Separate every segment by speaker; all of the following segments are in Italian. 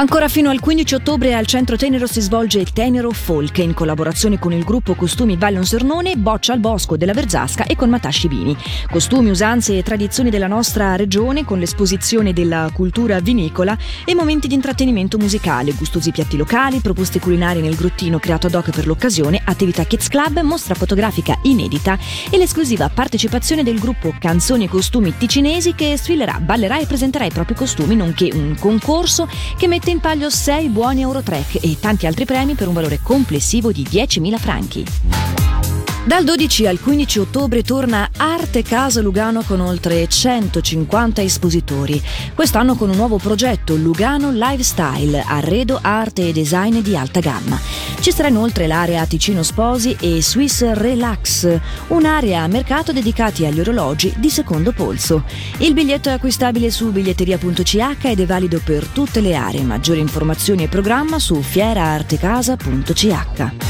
Speaker 1: Ancora fino al 15 ottobre al Centro Tenero si svolge Tenero Folk in collaborazione con il gruppo Costumi Vallon Sernone, Boccia al Bosco della Verzasca e con Matasci Vini. Costumi, usanze e tradizioni della nostra regione con l'esposizione della cultura vinicola e momenti di intrattenimento musicale, gustosi piatti locali, proposte culinarie nel grottino creato ad hoc per l'occasione, attività Kids Club, mostra fotografica inedita e l'esclusiva partecipazione del gruppo Canzoni e Costumi Ticinesi che sfilerà, ballerà e presenterà i propri costumi, nonché un concorso che mette in palio 6 buoni Eurotrack e tanti altri premi per un valore complessivo di 10.000 franchi. Dal 12 al 15 ottobre torna Arte Casa Lugano con oltre 150 espositori. Quest'anno con un nuovo progetto Lugano Lifestyle, arredo, arte e design di alta gamma. Ci sarà inoltre l'area Ticino Sposi e Swiss Relax, un'area a mercato dedicati agli orologi di secondo polso. Il biglietto è acquistabile su biglietteria.ch ed è valido per tutte le aree. Maggiori informazioni e programma su fieraartecasa.ch.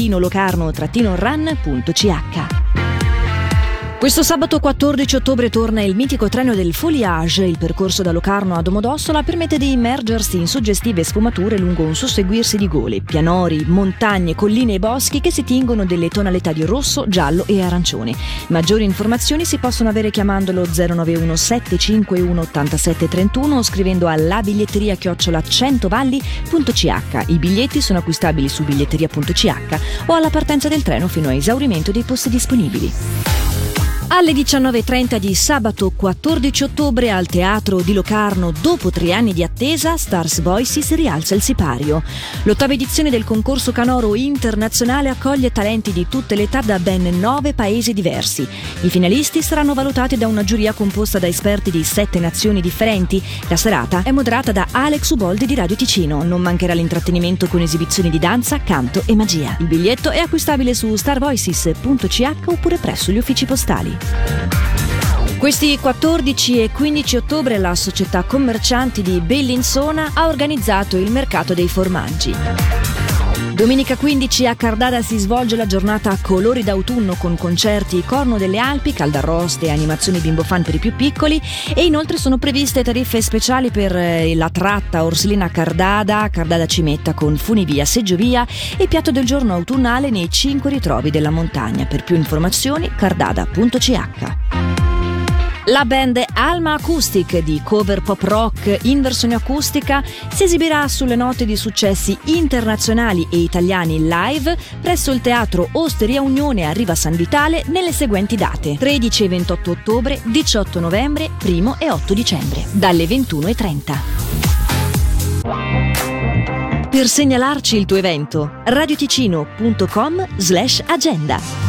Speaker 1: locarno-run.ch. Questo sabato 14 ottobre torna il mitico treno del Foliage. Il percorso da Locarno a Domodossola permette di immergersi in suggestive sfumature lungo un susseguirsi di gole, pianori, montagne, colline e boschi che si tingono delle tonalità di rosso, giallo e arancione. Maggiori informazioni si possono avere chiamandolo 091 751 8731 o scrivendo alla biglietteria chiocciola 100valli.ch. I biglietti sono acquistabili su biglietteria.ch o alla partenza del treno fino a esaurimento dei posti disponibili. Alle 19.30 di sabato 14 ottobre al Teatro di Locarno, dopo tre anni di attesa, Stars Voices rialza il sipario. L'ottava edizione del concorso canoro internazionale accoglie talenti di tutte le età da ben nove paesi diversi. I finalisti saranno valutati da una giuria composta da esperti di sette nazioni differenti. La serata è moderata da Alex Uboldi di Radio Ticino. Non mancherà l'intrattenimento con esibizioni di danza, canto e magia. Il biglietto è acquistabile su starvoices.ch oppure presso gli uffici postali. Questi 14 e 15 ottobre la società commercianti di Bellinzona ha organizzato il mercato dei formaggi. Domenica 15 a Cardada si svolge la giornata Colori d'autunno con concerti Corno delle Alpi, caldarroste e animazioni bimbo fan per i più piccoli e inoltre sono previste tariffe speciali per eh, la tratta Orsilina Cardada, Cardada Cimetta con funivia, seggiovia e piatto del giorno autunnale nei cinque ritrovi della montagna. Per più informazioni cardada.ch. La band Alma Acoustic di cover pop rock in versione acustica si esibirà sulle note di successi internazionali e italiani live presso il teatro Osteria Unione a Riva San Vitale nelle seguenti date: 13 e 28 ottobre, 18 novembre, 1 e 8 dicembre, dalle 21.30. Per segnalarci il tuo evento, radioticino.com slash agenda.